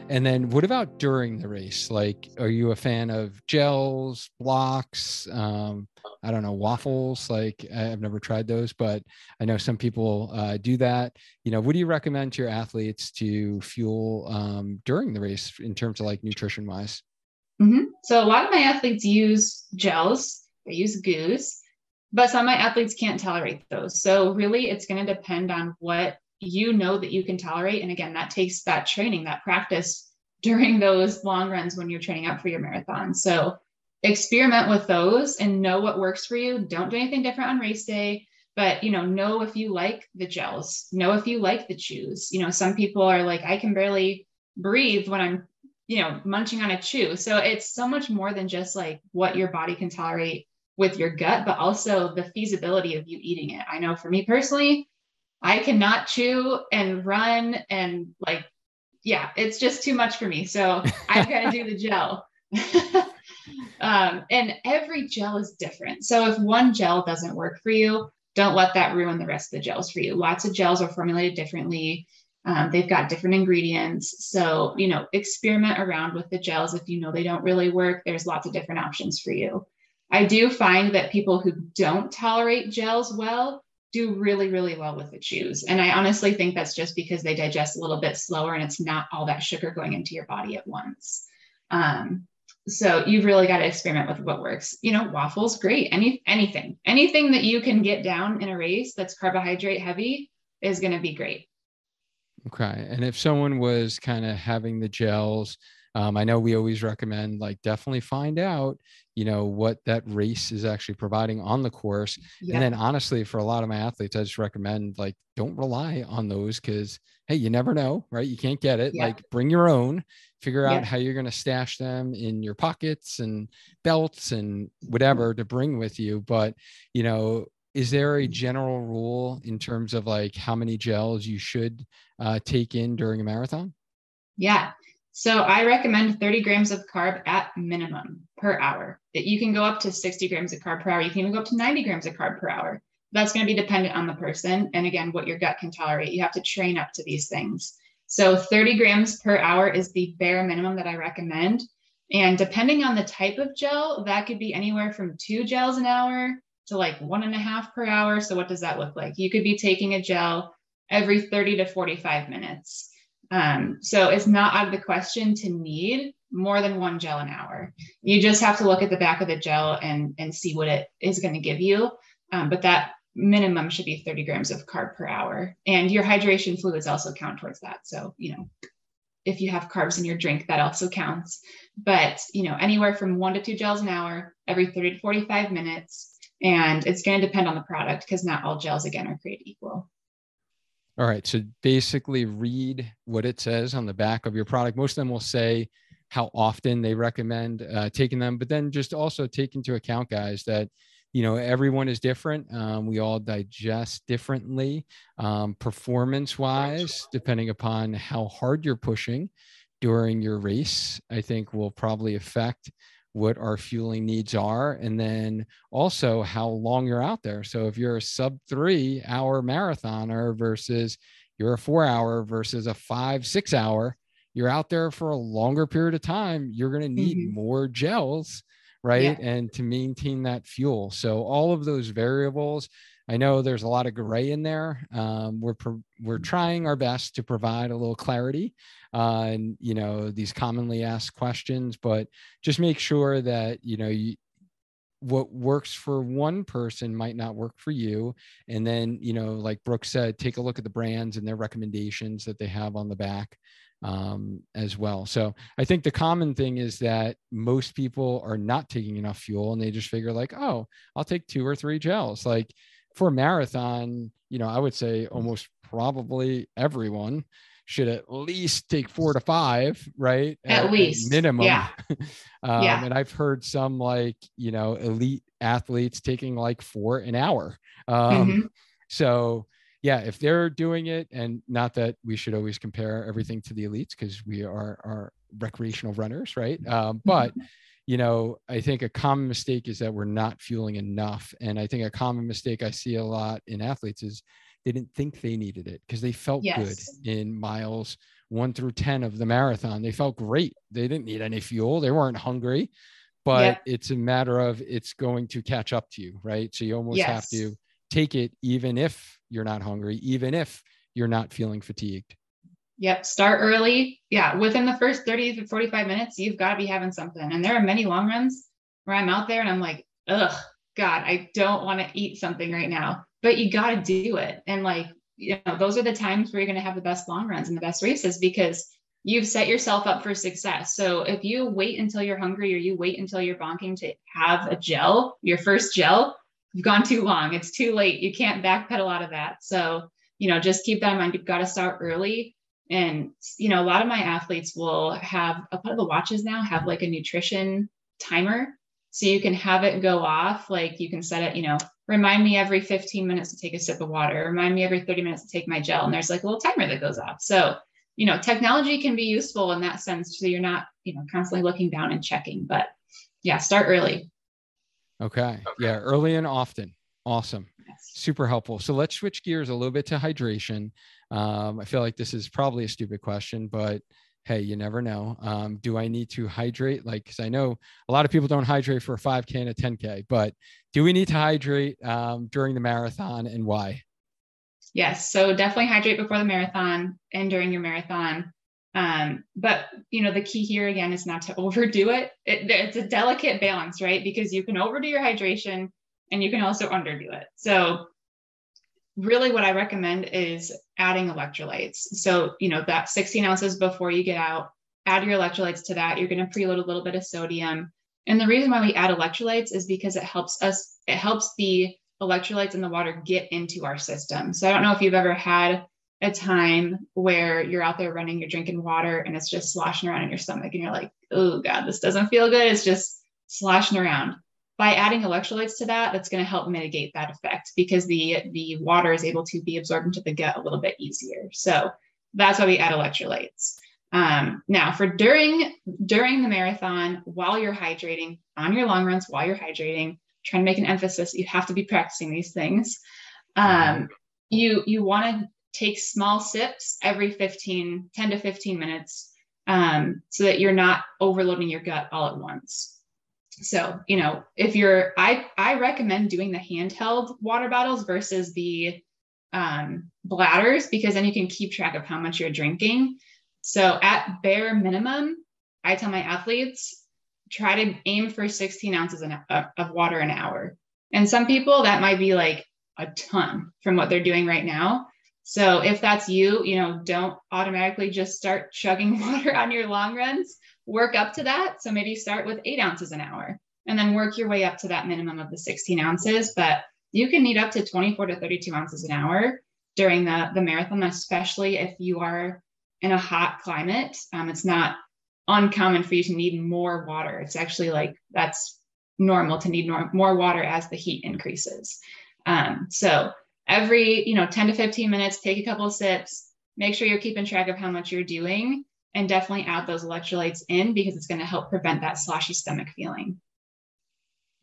And then what about during the race? Like, are you a fan of gels, blocks? Um, I don't know, waffles. Like, I've never tried those, but I know some people uh, do that. You know, what do you recommend to your athletes to fuel um, during the race in terms of like nutrition wise? Mm-hmm. So, a lot of my athletes use gels, they use goos, but some of my athletes can't tolerate those. So, really, it's going to depend on what you know that you can tolerate. And again, that takes that training, that practice during those long runs when you're training up for your marathon. So experiment with those and know what works for you. Don't do anything different on race day, but you know, know if you like the gels, know if you like the chews. You know, some people are like, I can barely breathe when I'm, you know, munching on a chew. So it's so much more than just like what your body can tolerate with your gut, but also the feasibility of you eating it. I know for me personally, I cannot chew and run and like, yeah, it's just too much for me. So I've got to do the gel. um, and every gel is different. So if one gel doesn't work for you, don't let that ruin the rest of the gels for you. Lots of gels are formulated differently. Um, they've got different ingredients. So, you know, experiment around with the gels. If you know they don't really work, there's lots of different options for you. I do find that people who don't tolerate gels well do really, really well with the chews. And I honestly think that's just because they digest a little bit slower and it's not all that sugar going into your body at once. Um, so you've really got to experiment with what works. You know, waffles, great. Any anything, anything that you can get down in a race that's carbohydrate heavy is going to be great. Okay. And if someone was kind of having the gels, um, I know we always recommend like definitely find out, you know, what that race is actually providing on the course. Yeah. And then honestly, for a lot of my athletes, I just recommend like don't rely on those because hey, you never know, right? You can't get it. Yeah. Like bring your own, figure out yeah. how you're going to stash them in your pockets and belts and whatever to bring with you. But you know, is there a general rule in terms of like how many gels you should uh, take in during a marathon? Yeah. So I recommend 30 grams of carb at minimum per hour. That you can go up to 60 grams of carb per hour. You can even go up to 90 grams of carb per hour. That's going to be dependent on the person and again what your gut can tolerate. You have to train up to these things. So 30 grams per hour is the bare minimum that I recommend. And depending on the type of gel, that could be anywhere from two gels an hour to like one and a half per hour. So what does that look like? You could be taking a gel every 30 to 45 minutes. Um, so it's not out of the question to need more than one gel an hour. You just have to look at the back of the gel and, and see what it is going to give you. Um, but that minimum should be 30 grams of carb per hour. And your hydration fluids also count towards that. So, you know, if you have carbs in your drink, that also counts. But, you know, anywhere from one to two gels an hour every 30 to 45 minutes. And it's going to depend on the product because not all gels, again, are created equal. All right. So basically, read what it says on the back of your product. Most of them will say how often they recommend uh, taking them, but then just also take into account, guys, that you know everyone is different. Um, we all digest differently, um, performance wise, depending upon how hard you're pushing during your race. I think will probably affect what our fueling needs are and then also how long you're out there so if you're a sub three hour marathoner versus you're a four hour versus a five six hour you're out there for a longer period of time you're going to need mm-hmm. more gels right yeah. and to maintain that fuel so all of those variables I know there's a lot of gray in there. Um, we're pro- we're trying our best to provide a little clarity uh, and you know these commonly asked questions, but just make sure that you know you, what works for one person might not work for you. And then you know, like Brooke said, take a look at the brands and their recommendations that they have on the back um, as well. So I think the common thing is that most people are not taking enough fuel and they just figure like, oh, I'll take two or three gels. Like for a marathon, you know, I would say almost probably everyone should at least take four to five, right? At, at least minimum. Yeah. um, yeah. And I've heard some like, you know, elite athletes taking like four an hour. Um, mm-hmm. So, yeah, if they're doing it, and not that we should always compare everything to the elites because we are are recreational runners, right? Um, but you know, I think a common mistake is that we're not fueling enough. And I think a common mistake I see a lot in athletes is they didn't think they needed it because they felt yes. good in miles one through 10 of the marathon. They felt great. They didn't need any fuel, they weren't hungry, but yeah. it's a matter of it's going to catch up to you, right? So you almost yes. have to take it even if you're not hungry, even if you're not feeling fatigued. Yep. Start early. Yeah. Within the first 30 to 45 minutes, you've got to be having something. And there are many long runs where I'm out there and I'm like, ugh, God, I don't want to eat something right now. But you got to do it. And like, you know, those are the times where you're going to have the best long runs and the best races because you've set yourself up for success. So if you wait until you're hungry or you wait until you're bonking to have a gel, your first gel, you've gone too long. It's too late. You can't backpedal out of that. So, you know, just keep that in mind. You've got to start early and, you know, a lot of my athletes will have a lot of the watches now have like a nutrition timer. So you can have it go off. Like you can set it, you know, remind me every 15 minutes to take a sip of water, remind me every 30 minutes to take my gel. And there's like a little timer that goes off. So, you know, technology can be useful in that sense. So you're not, you know, constantly looking down and checking. But yeah, start early. Okay. Yeah, early and often. Awesome. Super helpful. So let's switch gears a little bit to hydration. Um, I feel like this is probably a stupid question, but hey, you never know. Um, do I need to hydrate? Like, because I know a lot of people don't hydrate for a 5K and a 10K, but do we need to hydrate um, during the marathon and why? Yes. So definitely hydrate before the marathon and during your marathon. Um, but you know, the key here again is not to overdo it. it. It's a delicate balance, right? Because you can overdo your hydration and you can also underdo it. So really what I recommend is adding electrolytes. So, you know, that 16 ounces before you get out, add your electrolytes to that. You're going to preload a little bit of sodium. And the reason why we add electrolytes is because it helps us, it helps the electrolytes in the water get into our system. So I don't know if you've ever had a time where you're out there running, you're drinking water, and it's just sloshing around in your stomach, and you're like, oh God, this doesn't feel good. It's just sloshing around. By adding electrolytes to that, that's going to help mitigate that effect because the the water is able to be absorbed into the gut a little bit easier. So that's why we add electrolytes. Um, now, for during during the marathon, while you're hydrating, on your long runs, while you're hydrating, trying to make an emphasis, you have to be practicing these things. Um, you you want to take small sips every 15, 10 to 15 minutes, um, so that you're not overloading your gut all at once. So, you know, if you're, I I recommend doing the handheld water bottles versus the um, bladders because then you can keep track of how much you're drinking. So at bare minimum, I tell my athletes try to aim for 16 ounces of water an hour. And some people that might be like a ton from what they're doing right now. So if that's you, you know, don't automatically just start chugging water on your long runs. Work up to that. So maybe start with eight ounces an hour and then work your way up to that minimum of the 16 ounces. But you can need up to 24 to 32 ounces an hour during the, the marathon, especially if you are in a hot climate. Um, it's not uncommon for you to need more water. It's actually like that's normal to need more, more water as the heat increases. Um, so every, you know, 10 to 15 minutes, take a couple of sips, make sure you're keeping track of how much you're doing and definitely add those electrolytes in because it's going to help prevent that sloshy stomach feeling.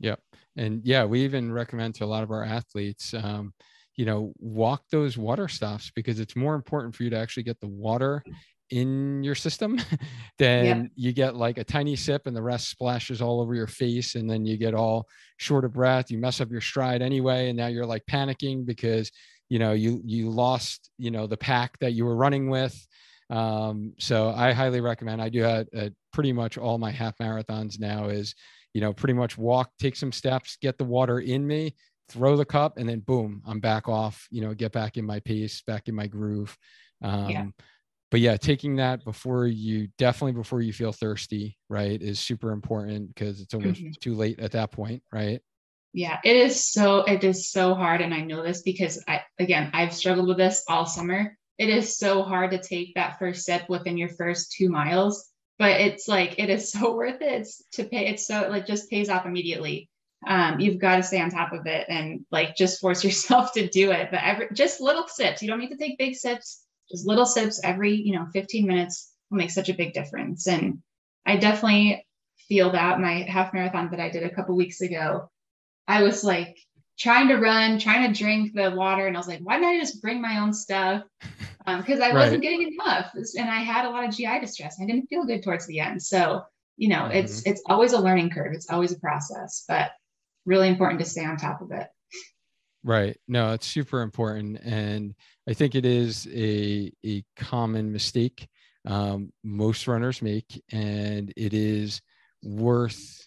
Yep. And yeah, we even recommend to a lot of our athletes, um, you know, walk those water stops because it's more important for you to actually get the water in your system than yeah. you get like a tiny sip and the rest splashes all over your face and then you get all short of breath you mess up your stride anyway and now you're like panicking because you know you you lost you know the pack that you were running with um, so i highly recommend i do at pretty much all my half marathons now is you know pretty much walk take some steps get the water in me throw the cup and then boom i'm back off you know get back in my pace back in my groove um, yeah. but yeah taking that before you definitely before you feel thirsty right is super important because it's almost mm-hmm. too late at that point right yeah it is so it is so hard and i know this because i again i've struggled with this all summer it is so hard to take that first sip within your first two miles but it's like it is so worth it it's to pay it's so like just pays off immediately um, you've got to stay on top of it and like just force yourself to do it. But every just little sips. You don't need to take big sips. Just little sips every you know 15 minutes will make such a big difference. And I definitely feel that my half marathon that I did a couple weeks ago. I was like trying to run, trying to drink the water, and I was like, why didn't I just bring my own stuff? Because um, I wasn't getting enough, and I had a lot of GI distress. I didn't feel good towards the end. So you know, mm-hmm. it's it's always a learning curve. It's always a process, but really important to stay on top of it. Right. No, it's super important. And I think it is a, a common mistake um, most runners make. And it is worth,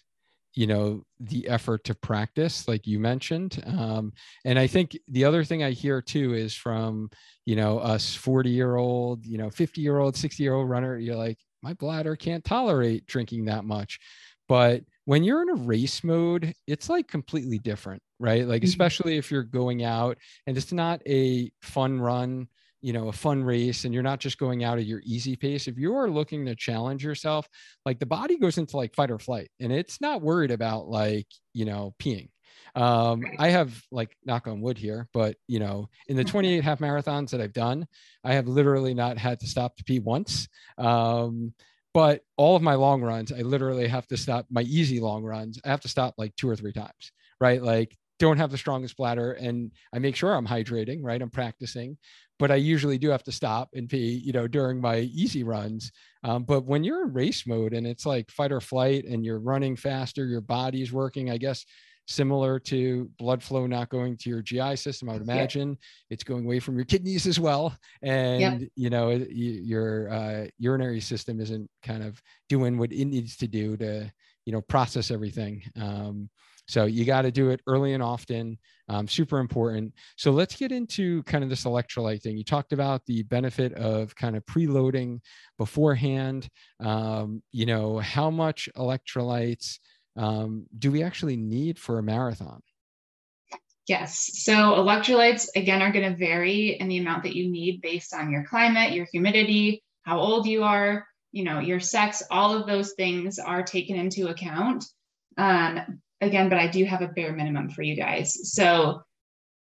you know, the effort to practice, like you mentioned. Um, and I think the other thing I hear too is from, you know, us 40 year old, you know, 50 year old, 60 year old runner, you're like, my bladder can't tolerate drinking that much. But when you're in a race mode, it's like completely different, right? Like, mm-hmm. especially if you're going out and it's not a fun run, you know, a fun race, and you're not just going out at your easy pace. If you are looking to challenge yourself, like the body goes into like fight or flight and it's not worried about like, you know, peeing. Um, I have like knock on wood here, but you know, in the 28 half marathons that I've done, I have literally not had to stop to pee once. Um, but all of my long runs, I literally have to stop my easy long runs. I have to stop like two or three times, right? Like don't have the strongest bladder and I make sure I'm hydrating, right? I'm practicing, but I usually do have to stop and pee, you know, during my easy runs. Um, but when you're in race mode and it's like fight or flight and you're running faster, your body's working, I guess similar to blood flow not going to your GI system. I would imagine it's going away from your kidneys as well, and you know your uh, urinary system isn't kind of doing what it needs to do to you know process everything. Um, So you got to do it early and often. Um, super important. So let's get into kind of this electrolyte thing. You talked about the benefit of kind of preloading beforehand. Um, you know, how much electrolytes um, do we actually need for a marathon? Yes. So electrolytes, again, are going to vary in the amount that you need based on your climate, your humidity, how old you are, you know, your sex, all of those things are taken into account. Um, again, but I do have a bare minimum for you guys. So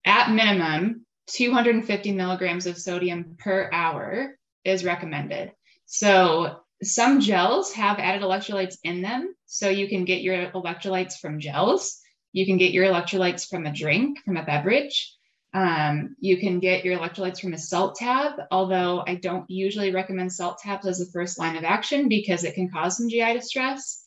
at minimum, 250 milligrams of sodium per hour is recommended. So some gels have added electrolytes in them. So you can get your electrolytes from gels. You can get your electrolytes from a drink, from a beverage. Um, you can get your electrolytes from a salt tab, although I don't usually recommend salt tabs as the first line of action because it can cause some GI distress.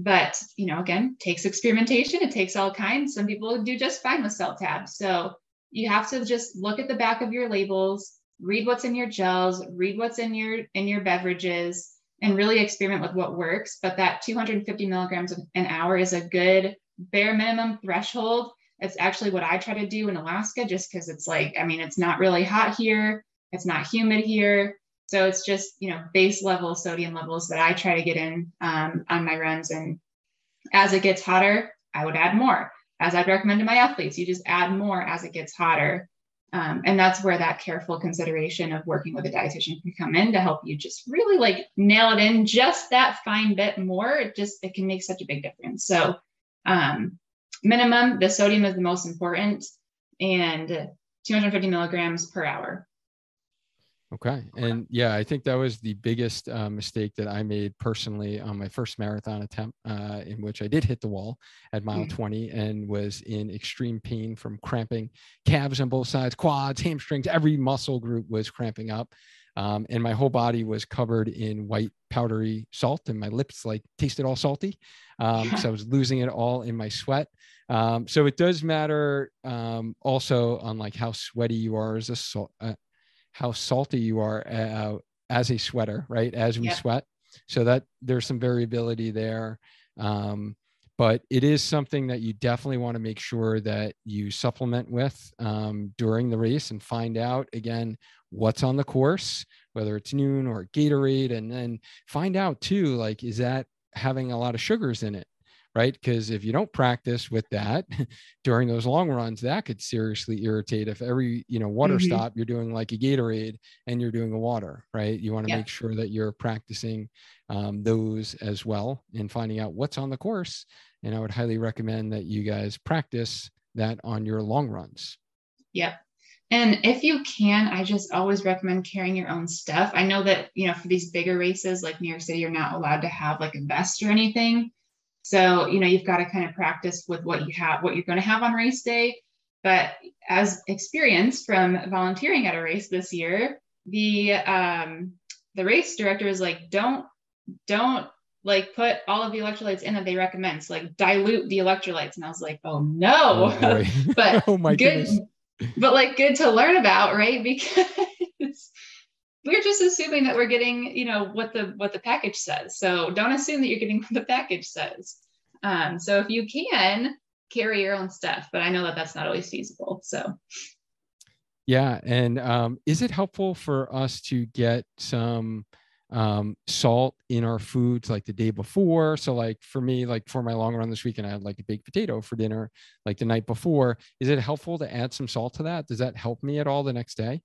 But, you know, again, takes experimentation. It takes all kinds. Some people do just fine with salt tabs. So you have to just look at the back of your labels, read what's in your gels, read what's in your in your beverages, and really experiment with what works. But that 250 milligrams an hour is a good bare minimum threshold it's actually what I try to do in Alaska just because it's like, I mean, it's not really hot here, it's not humid here. So it's just, you know, base level sodium levels that I try to get in um, on my runs. And as it gets hotter, I would add more. As I'd recommend to my athletes, you just add more as it gets hotter. Um, and that's where that careful consideration of working with a dietitian can come in to help you just really like nail it in just that fine bit more. It just, it can make such a big difference. So, um, minimum, the sodium is the most important, and 250 milligrams per hour. Okay. And yeah, I think that was the biggest uh, mistake that I made personally on my first marathon attempt, uh, in which I did hit the wall at mile mm 20 and was in extreme pain from cramping calves on both sides, quads, hamstrings, every muscle group was cramping up. Um, and my whole body was covered in white powdery salt, and my lips like tasted all salty. Um, so I was losing it all in my sweat. Um, so it does matter um, also on like how sweaty you are as a salt, uh, how salty you are uh, as a sweater, right? As we yeah. sweat. So that there's some variability there. Um, but it is something that you definitely want to make sure that you supplement with um, during the race and find out again what's on the course, whether it's Nuun or Gatorade, and then find out too, like, is that having a lot of sugars in it? Right. Because if you don't practice with that during those long runs, that could seriously irritate. If every, you know, water mm-hmm. stop, you're doing like a Gatorade and you're doing a water, right? You want to yeah. make sure that you're practicing um, those as well and finding out what's on the course. And I would highly recommend that you guys practice that on your long runs. Yep. And if you can, I just always recommend carrying your own stuff. I know that, you know, for these bigger races like New York City, you're not allowed to have like a vest or anything. So, you know, you've got to kind of practice with what you have, what you're going to have on race day. But as experience from volunteering at a race this year, the um, the race director is like, don't don't like put all of the electrolytes in that they recommend. So like dilute the electrolytes. And I was like, oh no. Oh, but oh my good, goodness but like good to learn about, right? Because we're just assuming that we're getting, you know, what the what the package says. So don't assume that you're getting what the package says. Um, so if you can carry your own stuff, but I know that that's not always feasible. So. Yeah, and um, is it helpful for us to get some um, salt in our foods like the day before. So like for me, like for my long run this weekend, I had like a baked potato for dinner like the night before. Is it helpful to add some salt to that? Does that help me at all the next day?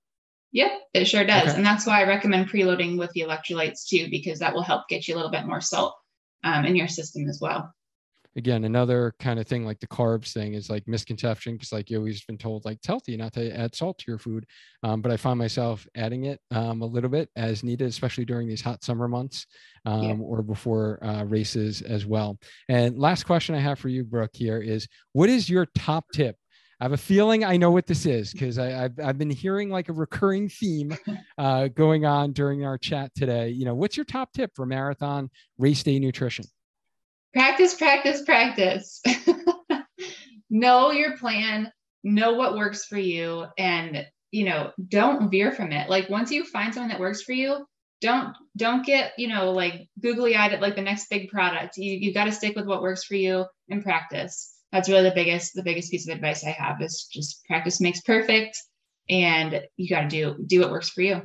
Yep, it sure does. Okay. And that's why I recommend preloading with the electrolytes too, because that will help get you a little bit more salt um, in your system as well again another kind of thing like the carbs thing is like misconception because like you always been told like it's healthy not to add salt to your food um, but i find myself adding it um, a little bit as needed especially during these hot summer months um, yeah. or before uh, races as well and last question i have for you brooke here is what is your top tip I have a feeling I know what this is because I've, I've been hearing like a recurring theme uh, going on during our chat today. You know, what's your top tip for marathon race day nutrition? practice, practice, practice. know your plan, know what works for you, and you know, don't veer from it. Like once you find something that works for you, don't don't get you know like googly eyed at like the next big product. You you got to stick with what works for you and practice. That's really the biggest the biggest piece of advice I have is just practice makes perfect, and you got to do do what works for you.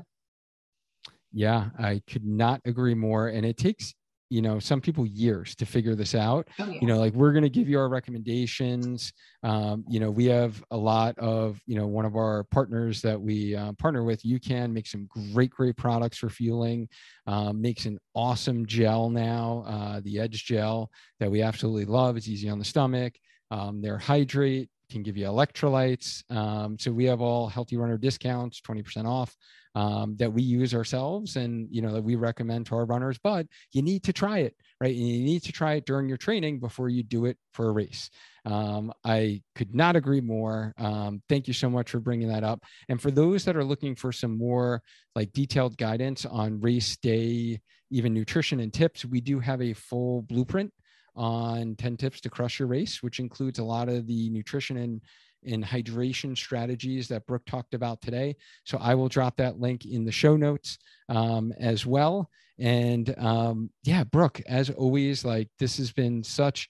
Yeah, I could not agree more. And it takes you know some people years to figure this out oh, yeah. you know like we're going to give you our recommendations um, you know we have a lot of you know one of our partners that we uh, partner with UCAN make some great great products for fueling um, makes an awesome gel now uh, the edge gel that we absolutely love it's easy on the stomach um, their hydrate can give you electrolytes. Um, so we have all healthy runner discounts 20% off um, that we use ourselves and you know that we recommend to our runners but you need to try it right? And you need to try it during your training before you do it for a race. Um, i could not agree more. Um, thank you so much for bringing that up. And for those that are looking for some more like detailed guidance on race day even nutrition and tips we do have a full blueprint on 10 tips to crush your race which includes a lot of the nutrition and and hydration strategies that Brooke talked about today. So I will drop that link in the show notes um, as well. And um, yeah, Brooke, as always, like this has been such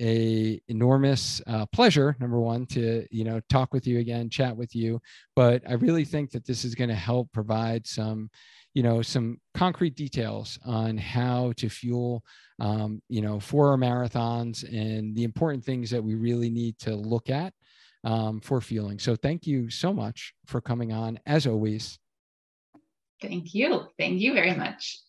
a enormous uh, pleasure number one to you know talk with you again chat with you but i really think that this is going to help provide some you know some concrete details on how to fuel um, you know for our marathons and the important things that we really need to look at um, for fueling. So thank you so much for coming on, as always. Thank you. Thank you very much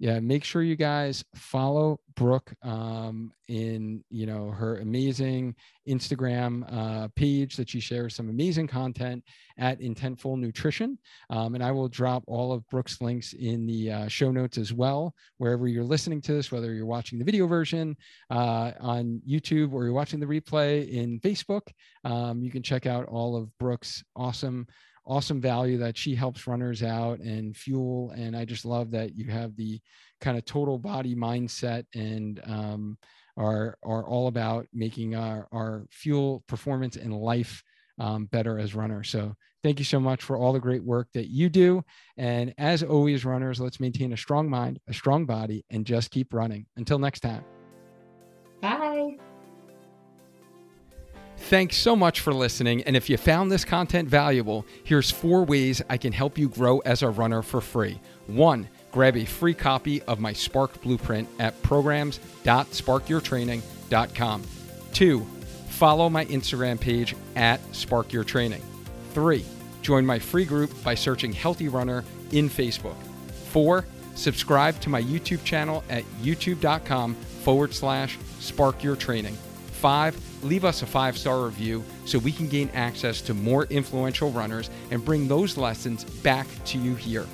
yeah make sure you guys follow brooke um, in you know her amazing instagram uh, page that she shares some amazing content at intentful nutrition um, and i will drop all of brooke's links in the uh, show notes as well wherever you're listening to this whether you're watching the video version uh, on youtube or you're watching the replay in facebook. Um, you can check out all of brooke's awesome awesome value that she helps runners out and fuel. And I just love that you have the kind of total body mindset and um, are are all about making our our fuel performance and life um, better as runners. So thank you so much for all the great work that you do. And as always, runners, let's maintain a strong mind, a strong body, and just keep running. Until next time. Bye. Thanks so much for listening. And if you found this content valuable, here's four ways I can help you grow as a runner for free. One, grab a free copy of my Spark Blueprint at programs.sparkyourtraining.com. Two, follow my Instagram page at sparkyourtraining. Three, join my free group by searching Healthy Runner in Facebook. Four, subscribe to my YouTube channel at youtube.com forward slash sparkyourtraining. Five, leave us a five star review so we can gain access to more influential runners and bring those lessons back to you here.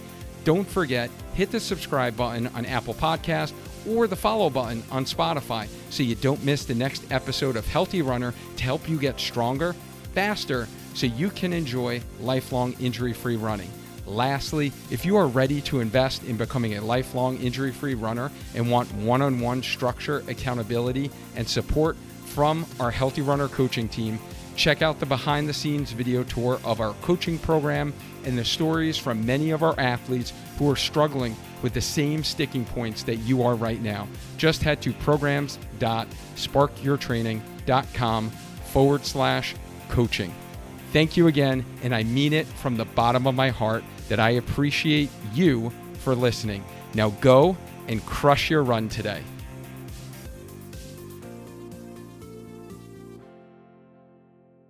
Don't forget, hit the subscribe button on Apple Podcast or the follow button on Spotify so you don't miss the next episode of Healthy Runner to help you get stronger, faster, so you can enjoy lifelong injury free running. Lastly, if you are ready to invest in becoming a lifelong injury free runner and want one on one structure, accountability, and support, from our Healthy Runner coaching team. Check out the behind the scenes video tour of our coaching program and the stories from many of our athletes who are struggling with the same sticking points that you are right now. Just head to programs.sparkyourtraining.com forward slash coaching. Thank you again, and I mean it from the bottom of my heart that I appreciate you for listening. Now go and crush your run today.